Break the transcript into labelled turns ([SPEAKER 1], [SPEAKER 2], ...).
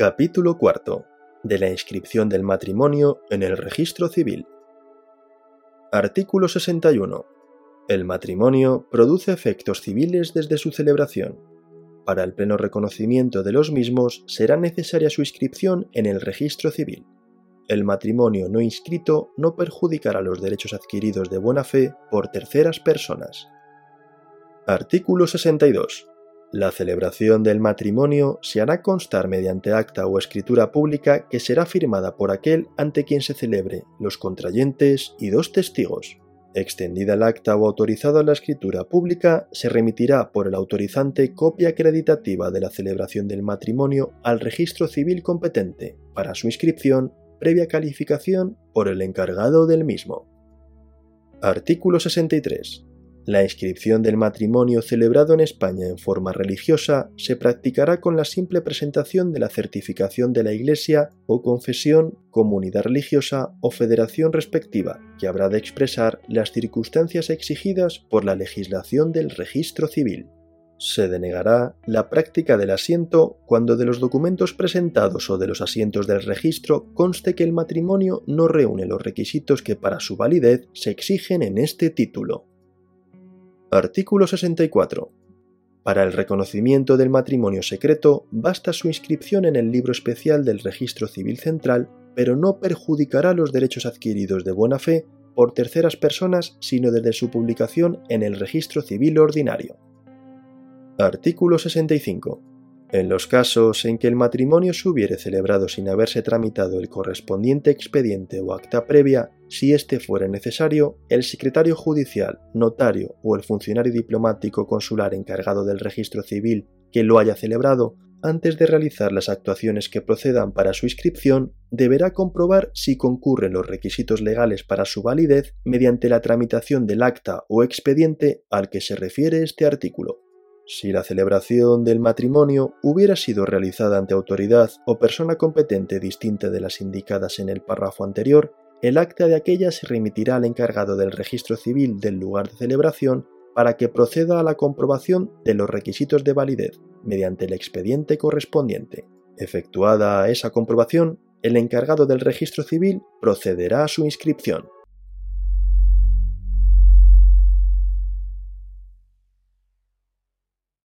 [SPEAKER 1] Capítulo cuarto de la inscripción del matrimonio en el registro civil. Artículo 61. El matrimonio produce efectos civiles desde su celebración. Para el pleno reconocimiento de los mismos será necesaria su inscripción en el registro civil. El matrimonio no inscrito no perjudicará los derechos adquiridos de buena fe por terceras personas. Artículo 62. La celebración del matrimonio se hará constar mediante acta o escritura pública que será firmada por aquel ante quien se celebre, los contrayentes y dos testigos. Extendida el acta o autorizada la escritura pública, se remitirá por el autorizante copia acreditativa de la celebración del matrimonio al registro civil competente para su inscripción previa calificación por el encargado del mismo. Artículo 63. La inscripción del matrimonio celebrado en España en forma religiosa se practicará con la simple presentación de la certificación de la Iglesia o confesión, comunidad religiosa o federación respectiva, que habrá de expresar las circunstancias exigidas por la legislación del registro civil. Se denegará la práctica del asiento cuando de los documentos presentados o de los asientos del registro conste que el matrimonio no reúne los requisitos que para su validez se exigen en este título. Artículo 64. Para el reconocimiento del matrimonio secreto basta su inscripción en el libro especial del Registro Civil Central, pero no perjudicará los derechos adquiridos de buena fe por terceras personas, sino desde su publicación en el Registro Civil Ordinario. Artículo 65. En los casos en que el matrimonio se hubiere celebrado sin haberse tramitado el correspondiente expediente o acta previa, si éste fuere necesario, el secretario judicial, notario o el funcionario diplomático consular encargado del registro civil que lo haya celebrado, antes de realizar las actuaciones que procedan para su inscripción, deberá comprobar si concurren los requisitos legales para su validez mediante la tramitación del acta o expediente al que se refiere este artículo. Si la celebración del matrimonio hubiera sido realizada ante autoridad o persona competente distinta de las indicadas en el párrafo anterior, el acta de aquella se remitirá al encargado del registro civil del lugar de celebración para que proceda a la comprobación de los requisitos de validez mediante el expediente correspondiente. Efectuada esa comprobación, el encargado del registro civil procederá a su inscripción.